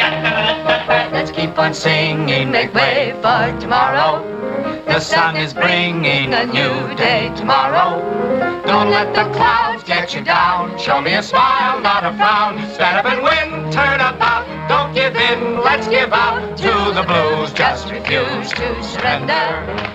Let's keep on singing, make way for tomorrow. The sun is bringing a new day tomorrow. Don't let the clouds get you down. Show me a smile, not a frown. Stand up and win, turn about. Don't give in, let's give out to the blues. Just refuse to surrender.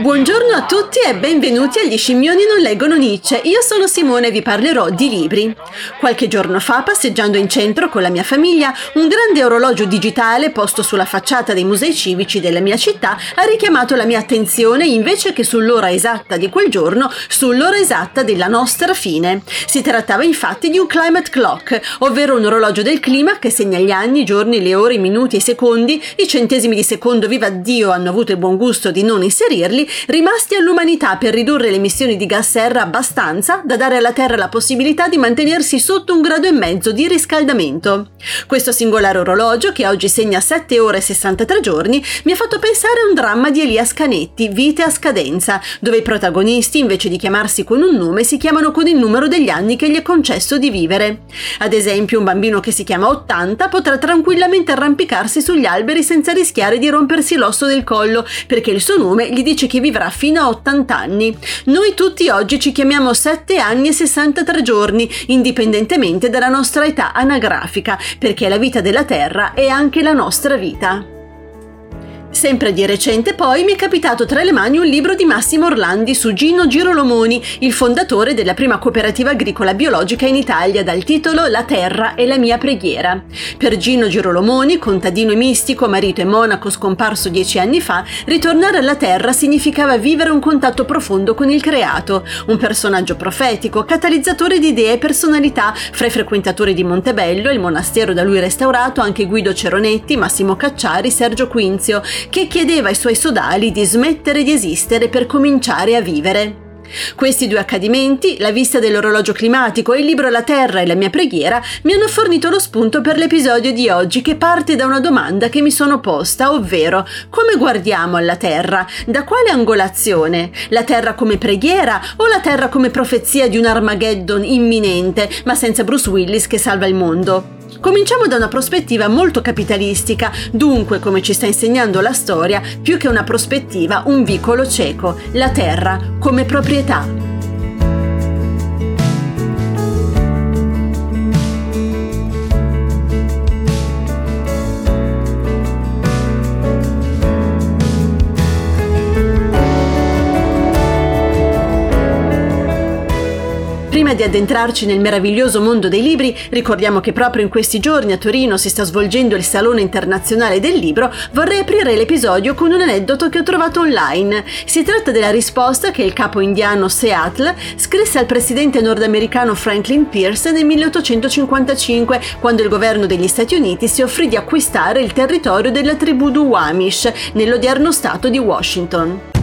Buongiorno a tutti e benvenuti agli Scimmioni non leggono Nietzsche. Io sono Simone e vi parlerò di libri. Qualche giorno fa, passeggiando in centro con la mia famiglia, un grande orologio digitale posto sulla facciata dei musei civici della mia città ha richiamato la mia attenzione invece che sull'ora esatta di quel giorno, sull'ora esatta della nostra fine. Si trattava infatti di un climate clock, ovvero un orologio del clima che segna gli anni, i giorni, le ore, i minuti i secondi, i centesimi di secondo, viva Dio, hanno avuto il buon gusto di non inserirli, rimasti all'umanità per ridurre le emissioni di gas serra abbastanza da dare alla Terra la possibilità di mantenersi sotto un grado e mezzo di riscaldamento. Questo singolare orologio, che oggi segna 7 ore e 63 giorni, mi ha fatto pensare a un dramma di Elias Canetti, Vite a scadenza, dove i protagonisti, invece di chiamarsi con un nome, si chiamano con il numero degli anni che gli è concesso di vivere. Ad esempio, un bambino che si chiama 80 potrà tranquillamente arrampicarsi sugli alberi senza rischiare di rompersi l'osso del collo, perché il suo nome gli dice che vivrà fino a 80 anni. Noi tutti oggi ci chiamiamo 7 anni e 63 giorni, indipendentemente dalla nostra età anagrafica, perché la vita della Terra è anche la nostra vita. Sempre di recente poi mi è capitato tra le mani un libro di Massimo Orlandi su Gino Girolomoni, il fondatore della prima cooperativa agricola biologica in Italia, dal titolo La terra è la mia preghiera. Per Gino Girolomoni, contadino e mistico, marito e monaco scomparso dieci anni fa, ritornare alla terra significava vivere un contatto profondo con il creato, un personaggio profetico, catalizzatore di idee e personalità fra i frequentatori di Montebello, il monastero da lui restaurato, anche Guido Ceronetti, Massimo Cacciari, Sergio Quinzio, che chiedeva ai suoi sodali di smettere di esistere per cominciare a vivere. Questi due accadimenti, la vista dell'orologio climatico e il libro La Terra e la mia preghiera, mi hanno fornito lo spunto per l'episodio di oggi che parte da una domanda che mi sono posta, ovvero come guardiamo alla Terra? Da quale angolazione? La Terra come preghiera o la Terra come profezia di un Armageddon imminente, ma senza Bruce Willis che salva il mondo? Cominciamo da una prospettiva molto capitalistica, dunque, come ci sta insegnando la storia, più che una prospettiva, un vicolo cieco, la terra come proprietà. Prima di addentrarci nel meraviglioso mondo dei libri, ricordiamo che proprio in questi giorni a Torino si sta svolgendo il Salone Internazionale del Libro, vorrei aprire l'episodio con un aneddoto che ho trovato online. Si tratta della risposta che il capo indiano Seattle scrisse al presidente nordamericano Franklin Pierce nel 1855, quando il governo degli Stati Uniti si offrì di acquistare il territorio della tribù Duwamish nell'odierno stato di Washington.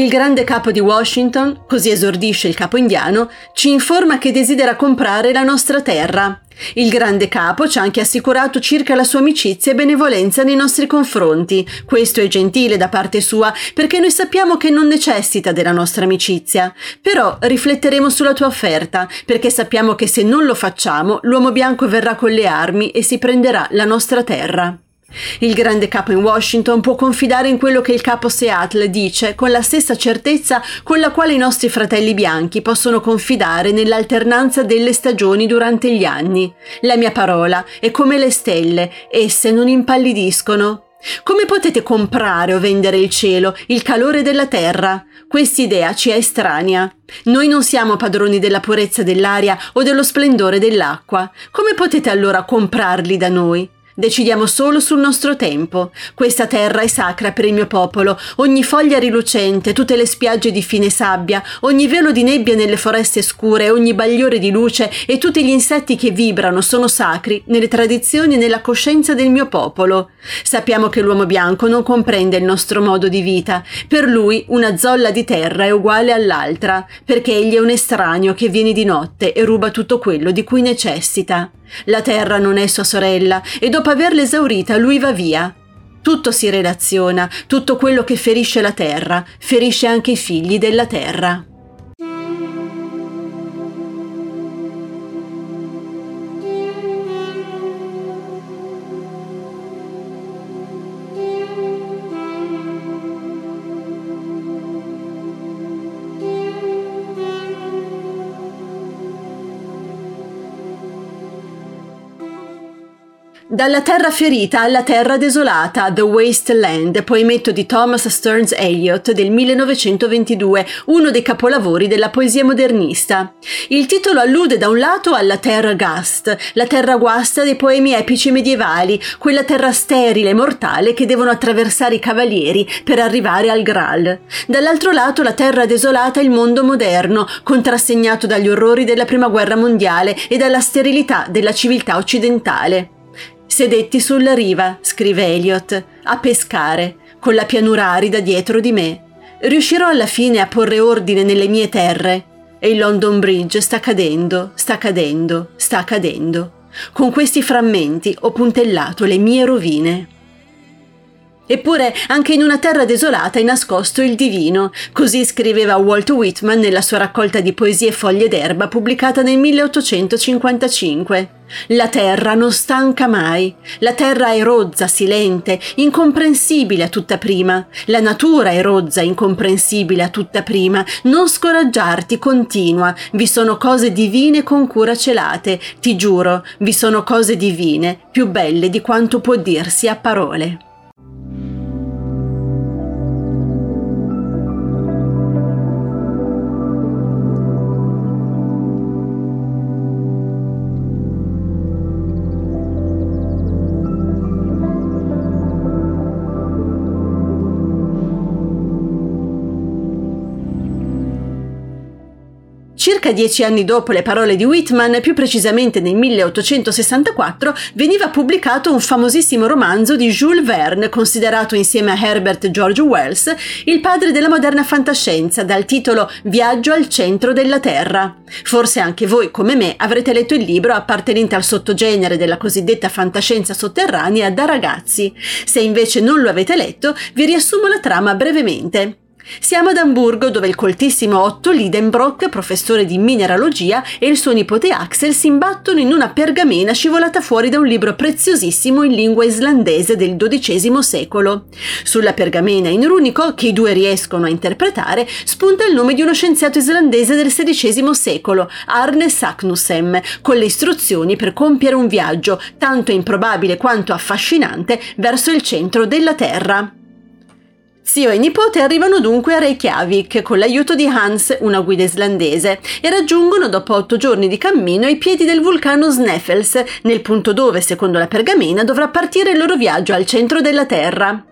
Il grande capo di Washington, così esordisce il capo indiano, ci informa che desidera comprare la nostra terra. Il grande capo ci ha anche assicurato circa la sua amicizia e benevolenza nei nostri confronti. Questo è gentile da parte sua, perché noi sappiamo che non necessita della nostra amicizia. Però rifletteremo sulla tua offerta, perché sappiamo che se non lo facciamo, l'uomo bianco verrà con le armi e si prenderà la nostra terra. Il grande capo in Washington può confidare in quello che il capo Seattle dice con la stessa certezza con la quale i nostri fratelli bianchi possono confidare nell'alternanza delle stagioni durante gli anni. La mia parola è come le stelle, esse non impallidiscono. Come potete comprare o vendere il cielo, il calore della terra? Quest'idea ci è estranea. Noi non siamo padroni della purezza dell'aria o dello splendore dell'acqua. Come potete allora comprarli da noi? Decidiamo solo sul nostro tempo. Questa terra è sacra per il mio popolo. Ogni foglia rilucente, tutte le spiagge di fine sabbia, ogni velo di nebbia nelle foreste scure, ogni bagliore di luce e tutti gli insetti che vibrano sono sacri nelle tradizioni e nella coscienza del mio popolo. Sappiamo che l'uomo bianco non comprende il nostro modo di vita. Per lui una zolla di terra è uguale all'altra, perché egli è un estraneo che viene di notte e ruba tutto quello di cui necessita. La terra non è sua sorella e dopo averla esaurita lui va via. Tutto si relaziona, tutto quello che ferisce la terra ferisce anche i figli della terra. Dalla terra ferita alla terra desolata, The Waste Land, poemetto di Thomas Stearns Eliot del 1922, uno dei capolavori della poesia modernista. Il titolo allude da un lato alla terra Gast, la terra guasta dei poemi epici medievali, quella terra sterile e mortale che devono attraversare i cavalieri per arrivare al Graal. Dall'altro lato la terra desolata è il mondo moderno, contrassegnato dagli orrori della Prima Guerra Mondiale e dalla sterilità della civiltà occidentale. Sedetti sulla riva, scrive Eliot, a pescare, con la pianura arida dietro di me. Riuscirò alla fine a porre ordine nelle mie terre. E il London Bridge sta cadendo, sta cadendo, sta cadendo. Con questi frammenti ho puntellato le mie rovine. Eppure anche in una terra desolata è nascosto il divino, così scriveva Walt Whitman nella sua raccolta di poesie Foglie d'erba pubblicata nel 1855. La terra non stanca mai, la terra è rozza, silente, incomprensibile a tutta prima, la natura è rozza, incomprensibile a tutta prima, non scoraggiarti, continua, vi sono cose divine con cura celate, ti giuro, vi sono cose divine, più belle di quanto può dirsi a parole. Circa dieci anni dopo le parole di Whitman, più precisamente nel 1864, veniva pubblicato un famosissimo romanzo di Jules Verne, considerato insieme a Herbert George Wells il padre della moderna fantascienza, dal titolo Viaggio al centro della Terra. Forse anche voi, come me, avrete letto il libro appartenente al sottogenere della cosiddetta fantascienza sotterranea da ragazzi. Se invece non lo avete letto, vi riassumo la trama brevemente. Siamo ad Amburgo dove il coltissimo Otto Lidenbrock, professore di mineralogia, e il suo nipote Axel si imbattono in una pergamena scivolata fuori da un libro preziosissimo in lingua islandese del XII secolo. Sulla pergamena in runico, che i due riescono a interpretare, spunta il nome di uno scienziato islandese del XVI secolo, Arne Saknussemm, con le istruzioni per compiere un viaggio tanto improbabile quanto affascinante verso il centro della Terra. Zio e nipote arrivano dunque a Reykjavik con l'aiuto di Hans, una guida islandese, e raggiungono dopo otto giorni di cammino i piedi del vulcano Sneffels, nel punto dove, secondo la pergamena, dovrà partire il loro viaggio al centro della Terra.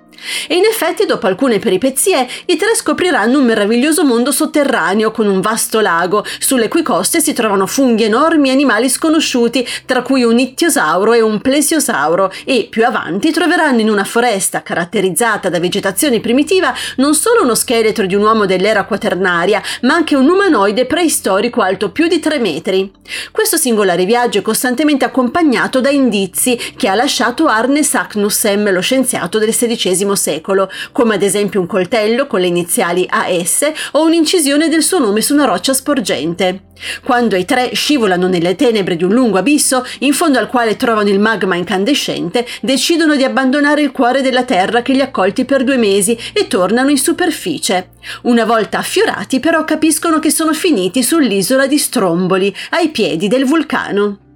E in effetti, dopo alcune peripezie, i tre scopriranno un meraviglioso mondo sotterraneo con un vasto lago, sulle cui coste si trovano funghi enormi e animali sconosciuti, tra cui un ittiosauro e un plesiosauro, e più avanti troveranno in una foresta caratterizzata da vegetazione primitiva non solo uno scheletro di un uomo dell'era quaternaria, ma anche un umanoide preistorico alto più di 3 metri. Questo singolare viaggio è costantemente accompagnato da indizi che ha lasciato Arne Saknussem, lo scienziato del XVI secolo, come ad esempio un coltello con le iniziali AS o un'incisione del suo nome su una roccia sporgente. Quando i tre scivolano nelle tenebre di un lungo abisso, in fondo al quale trovano il magma incandescente, decidono di abbandonare il cuore della terra che li ha accolti per due mesi e tornano in superficie. Una volta affiorati, però, capiscono che sono finiti sull'isola di Stromboli, ai piedi del vulcano.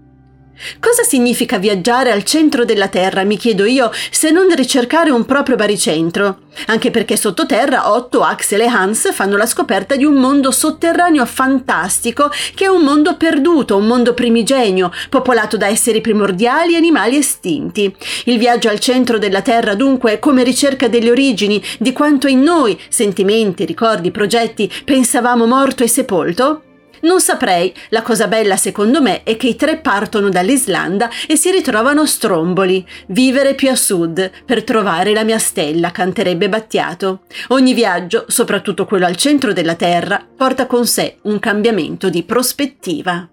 Cosa significa viaggiare al centro della Terra, mi chiedo io, se non ricercare un proprio baricentro? Anche perché sottoterra Otto, Axel e Hans fanno la scoperta di un mondo sotterraneo fantastico che è un mondo perduto, un mondo primigenio, popolato da esseri primordiali e animali estinti. Il viaggio al centro della Terra dunque è come ricerca delle origini, di quanto in noi, sentimenti, ricordi, progetti, pensavamo morto e sepolto? Non saprei, la cosa bella secondo me è che i tre partono dall'Islanda e si ritrovano a Stromboli, vivere più a sud, per trovare la mia stella, canterebbe Battiato. Ogni viaggio, soprattutto quello al centro della Terra, porta con sé un cambiamento di prospettiva.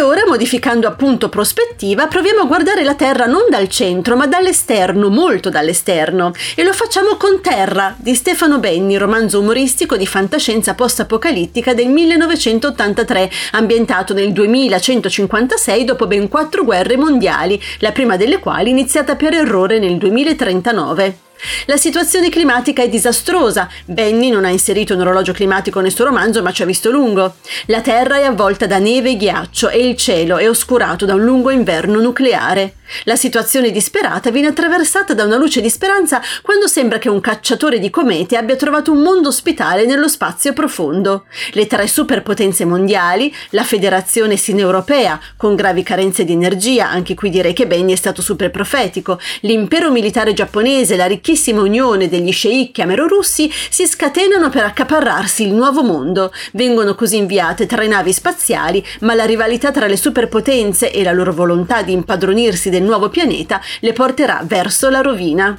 E ora, modificando appunto prospettiva, proviamo a guardare la Terra non dal centro, ma dall'esterno, molto dall'esterno. E lo facciamo con Terra, di Stefano Benni, romanzo umoristico di fantascienza post-apocalittica del 1983, ambientato nel 2156 dopo ben quattro guerre mondiali, la prima delle quali iniziata per errore nel 2039. La situazione climatica è disastrosa. Benny non ha inserito un orologio climatico nel suo romanzo, ma ci ha visto lungo. La Terra è avvolta da neve e ghiaccio e il cielo è oscurato da un lungo inverno nucleare. La situazione disperata viene attraversata da una luce di speranza quando sembra che un cacciatore di comete abbia trovato un mondo ospitale nello spazio profondo. Le tre superpotenze mondiali, la Federazione Sineuropea, con gravi carenze di energia, anche qui direi che Benny è stato super profetico, l'impero militare giapponese, la ricchissima unione degli sceicchi amerorussi si scatenano per accaparrarsi il nuovo mondo. Vengono così inviate tre navi spaziali, ma la rivalità tra le superpotenze e la loro volontà di impadronirsi del del nuovo pianeta le porterà verso la rovina.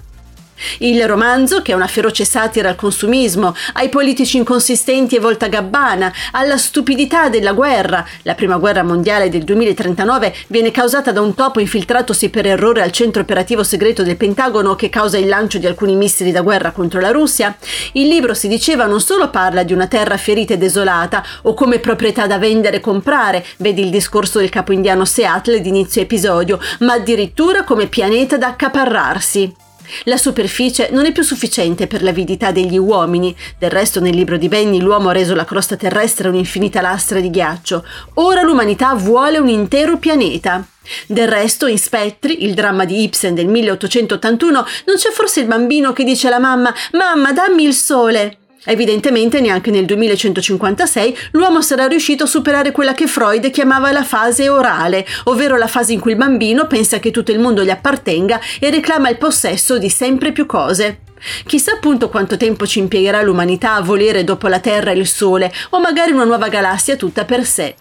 Il romanzo, che è una feroce satira al consumismo, ai politici inconsistenti e volta gabbana, alla stupidità della guerra. La prima guerra mondiale del 2039 viene causata da un topo infiltratosi per errore al centro operativo segreto del Pentagono che causa il lancio di alcuni missili da guerra contro la Russia. Il libro, si diceva, non solo parla di una terra ferita e desolata o come proprietà da vendere e comprare, vedi il discorso del capo indiano Seattle d'inizio episodio, ma addirittura come pianeta da accaparrarsi. La superficie non è più sufficiente per l'avidità degli uomini, del resto nel libro di Benny l'uomo ha reso la crosta terrestre un'infinita lastra di ghiaccio, ora l'umanità vuole un intero pianeta. Del resto, in Spettri, il dramma di Ibsen del 1881, non c'è forse il bambino che dice alla mamma Mamma, dammi il sole. Evidentemente neanche nel 2156 l'uomo sarà riuscito a superare quella che Freud chiamava la fase orale, ovvero la fase in cui il bambino pensa che tutto il mondo gli appartenga e reclama il possesso di sempre più cose. Chissà appunto quanto tempo ci impiegherà l'umanità a volere dopo la Terra e il Sole, o magari una nuova galassia tutta per sé.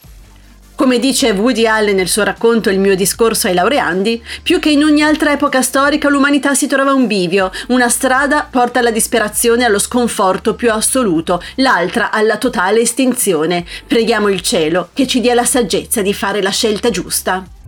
Come dice Woody Allen nel suo racconto Il mio discorso ai laureandi, più che in ogni altra epoca storica l'umanità si trova a un bivio, una strada porta alla disperazione e allo sconforto più assoluto, l'altra alla totale estinzione. Preghiamo il cielo che ci dia la saggezza di fare la scelta giusta.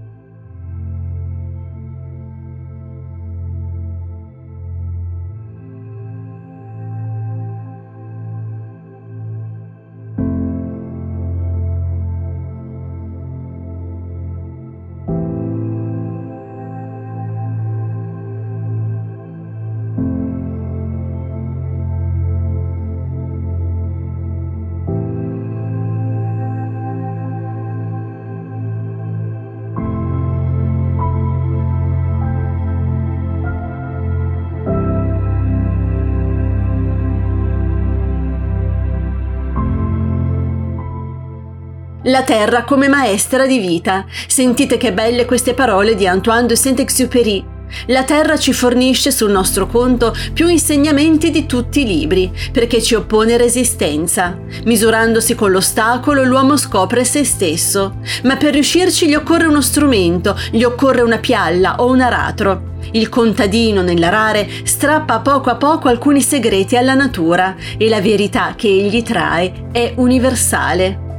La terra come maestra di vita. Sentite che belle queste parole di Antoine de Saint-Exupéry. La terra ci fornisce sul nostro conto più insegnamenti di tutti i libri, perché ci oppone resistenza. Misurandosi con l'ostacolo, l'uomo scopre se stesso. Ma per riuscirci gli occorre uno strumento, gli occorre una pialla o un aratro. Il contadino nell'arare strappa poco a poco alcuni segreti alla natura e la verità che egli trae è universale.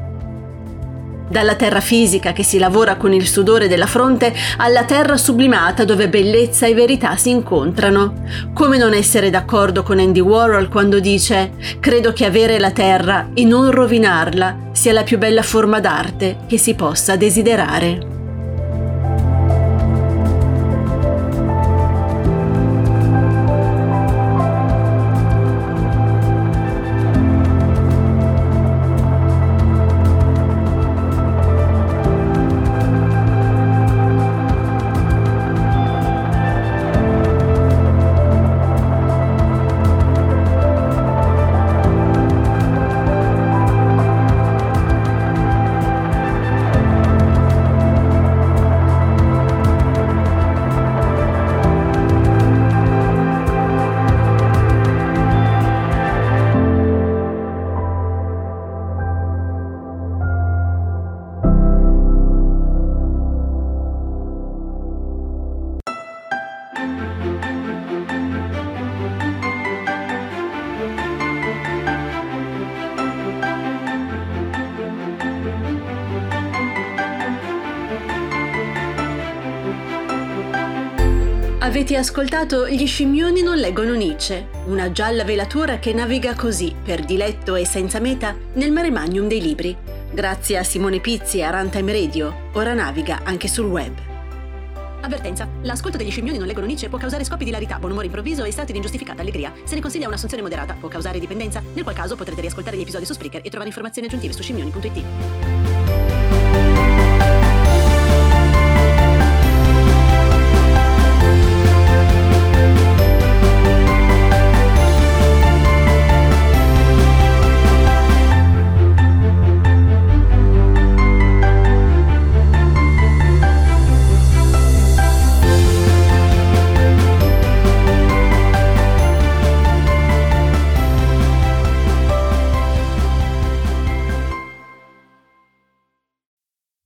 Dalla terra fisica che si lavora con il sudore della fronte alla terra sublimata dove bellezza e verità si incontrano. Come non essere d'accordo con Andy Warhol quando dice credo che avere la terra e non rovinarla sia la più bella forma d'arte che si possa desiderare. Avete ascoltato Gli scimmioni non leggono Nietzsche, una gialla velatura che naviga così, per diletto e senza meta, nel mare magnum dei libri. Grazie a Simone Pizzi e a Runtime Radio, ora naviga anche sul web. Avvertenza. L'ascolto degli scimmioni non leggono Nietzsche può causare scoppi di larità, buon umore improvviso e stati di ingiustificata allegria. Se ne consiglia un'assunzione moderata, può causare dipendenza, nel qual caso potrete riascoltare gli episodi su Spreaker e trovare informazioni aggiuntive su scimmioni.it.